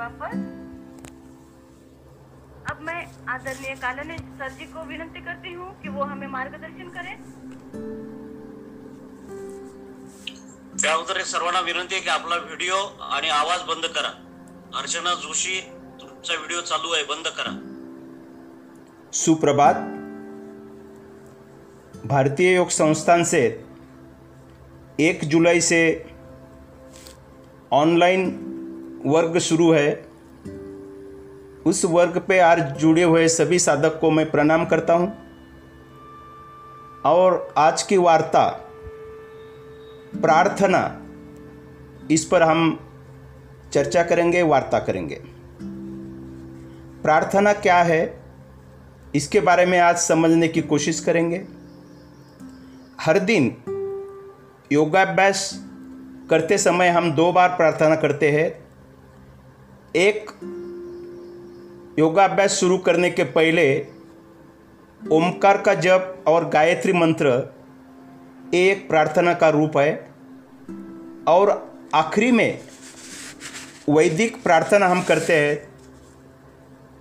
वापस? अब मैं आदरणीय कालाने सर जी को विनती करती हूँ कि वो हमें मार्गदर्शन करें। त्या अगोदर सर्वांना विनंती आहे की आपला व्हिडिओ आणि आवाज बंद करा. अर्चना जोशी तुमचा व्हिडिओ चालू आहे बंद करा. सुप्रभात. भारतीय योग संस्थान से एक जुलाई से ऑनलाइन वर्ग शुरू है। उस वर्ग पे आज जुड़े हुए सभी साधक को मैं प्रणाम करता हूँ। और आज की वार्ता, प्रार्थना, इस पर हम चर्चा करेंगे, वार्ता करेंगे। प्रार्थना क्या है, इसके बारे में आज समझने की कोशिश करेंगे। हर दिन योगाभ्यास करते समय हम दो बार प्रार्थना करते हैं। एक योगाभ्यास शुरू करने के पहले ओमकार का जप और गायत्री मंत्र एक प्रार्थना का रूप है। और आखिरी में वैदिक प्रार्थना हम करते हैं।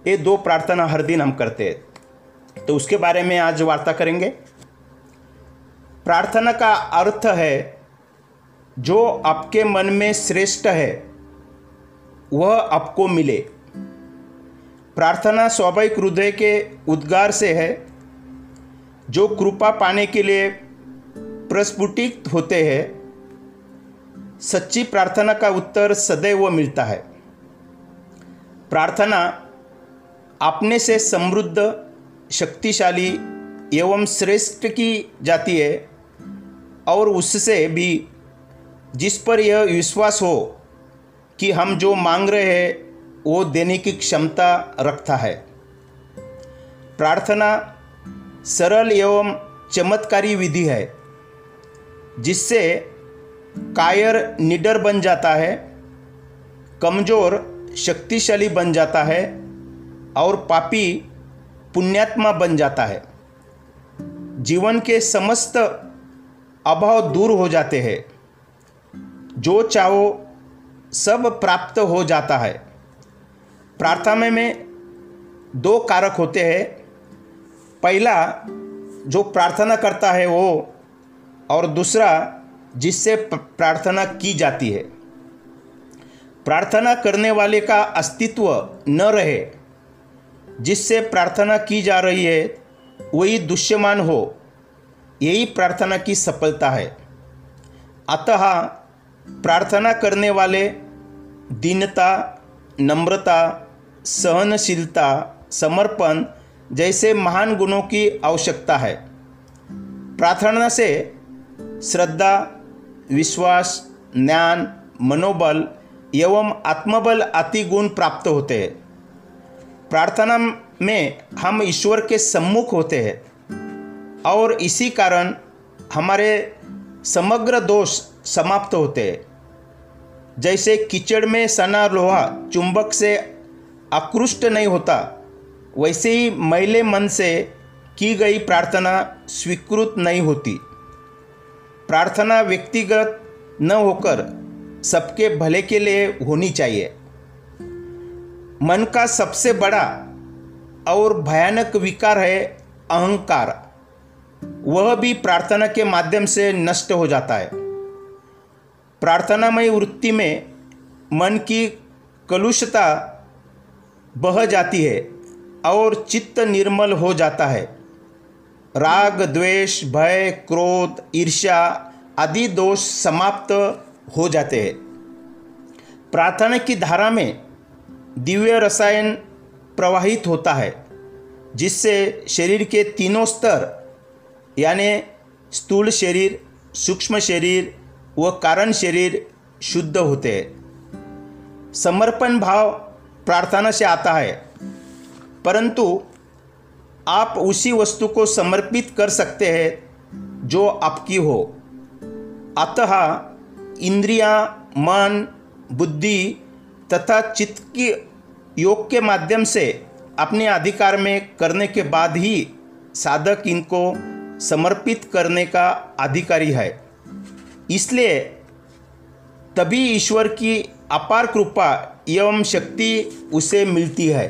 ये दो प्रार्थना हर दिन हम करते हैं। तो उसके बारे में आज वार्ता करेंगे। प्रार्थना का अर्थ है, जो आपके मन में श्रेष्ठ है वह आपको मिले। प्रार्थना स्वाभाविक हृदय के उद्गार से है, जो कृपा पाने के लिए प्रस्फुटित होते हैं। सच्ची प्रार्थना का उत्तर सदैव मिलता है। प्रार्थना अपने से समृद्ध, शक्तिशाली एवं श्रेष्ठ की जाती है, और उससे भी जिस पर यह विश्वास हो कि हम जो मांग रहे हैं, वो देने की क्षमता रखता है। प्रार्थना सरल एवं चमत्कारी विधि है, जिससे कायर निडर बन जाता है, कमज़ोर शक्तिशाली बन जाता है और पापी पुण्यात्मा बन जाता है। जीवन के समस्त अभाव दूर हो जाते हैं। जो चाहो सब प्राप्त हो जाता है। प्रार्थना में दो कारक होते हैं। पहला, जो प्रार्थना करता है वो, और दूसरा, जिससे प्रार्थना की जाती है। प्रार्थना करने वाले का अस्तित्व न रहे। जिससे प्रार्थना की जा रही है, वही दुष्यमान हो। यही प्रार्थना की सफलता है। अतः प्रार्थना करने वाले दीनता, नम्रता, सहनशीलता, समर्पण जैसे महान गुणों की आवश्यकता है। प्रार्थना से श्रद्धा, विश्वास, ज्ञान, मनोबल एवं आत्मबल आदि गुण प्राप्त होते हैं। प्रार्थना में हम ईश्वर के सम्मुख होते हैं और इसी कारण हमारे समग्र दोष समाप्त होते। हैं जैसे कीचड़ में सना लोहा चुंबक से आकृष्ट नहीं होता, वैसे ही मैले मन से की गई प्रार्थना स्वीकृत नहीं होती। प्रार्थना व्यक्तिगत न होकर सबके भले के लिए होनी चाहिए। मन का सबसे बड़ा और भयानक विकार है अहंकार। वह भी प्रार्थना के माध्यम से नष्ट हो जाता है। प्रार्थनामय वृत्ति में मन की कलुषता बह जाती है और चित्त निर्मल हो जाता है। राग, द्वेष, भय, क्रोध, ईर्ष्या आदि दोष समाप्त हो जाते हैं। प्रार्थना की धारा में दिव्य रसायन प्रवाहित होता है, जिससे शरीर के तीनों स्तर यानी स्थूल शरीर सूक्ष्म शरीर व कारण शरीर शुद्ध होते हैं। समर्पण भाव प्रार्थना से आता है। परंतु आप उसी वस्तु को समर्पित कर सकते हैं जो आपकी हो। अतः इंद्रियाँ, मन बुद्धि तथा चित्त की योग के माध्यम से अपने अधिकार में करने के बाद ही साधक इनको समर्पित करने का अधिकारी है। इसलिए तभी ईश्वर की अपार कृपा एवं शक्ति उसे मिलती है।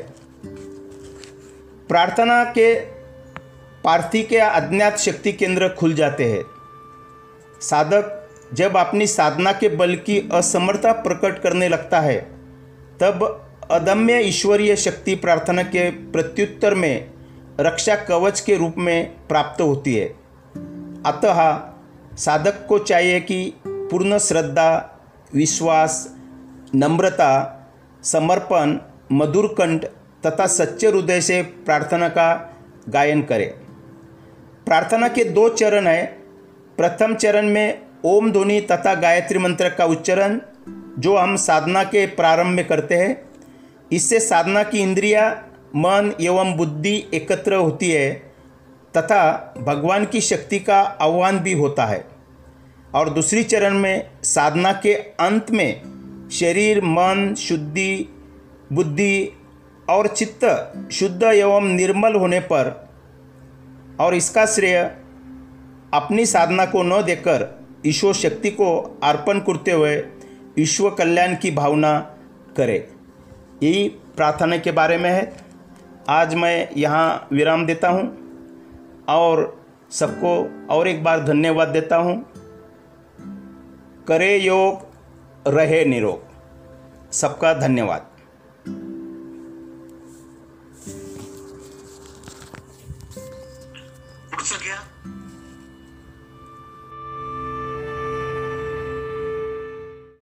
प्रार्थना के पार्थी के अज्ञात शक्ति केंद्र खुल जाते हैं। साधक जब अपनी साधना के बल की असमर्थता प्रकट करने लगता है, तब अदम्य ईश्वरीय शक्ति प्रार्थना के प्रत्युत्तर में रक्षा कवच के रूप में प्राप्त होती है। अतः साधक को चाहिए कि पूर्ण श्रद्धा, विश्वास, नम्रता, समर्पण मधुर कंठ तथा सच्चे हृदय से प्रार्थना का गायन करें। प्रार्थना के दो चरण हैं। प्रथम चरण में ओम ध्वनि तथा गायत्री मंत्र का उच्चारण, जो हम साधना के प्रारंभ में करते हैं। इससे साधना की इंद्रिया मन एवं बुद्धि एकत्र होती है, तथा भगवान की शक्ति का आह्वान भी होता है। और दूसरी चरण में साधना के अंत में शरीर, मन, शुद्धि, बुद्धि और चित्त शुद्ध एवं निर्मल होने पर, और इसका श्रेय अपनी साधना को न देकर ईश्वर शक्ति को अर्पण करते हुए विश्व कल्याण की भावना करे। यही प्रार्थना के बारे में है। आज मैं यहाँ विराम देता हूँ और सबको और एक बार धन्यवाद देता हूँ। करे योग, रहे निरोग। सबका धन्यवाद।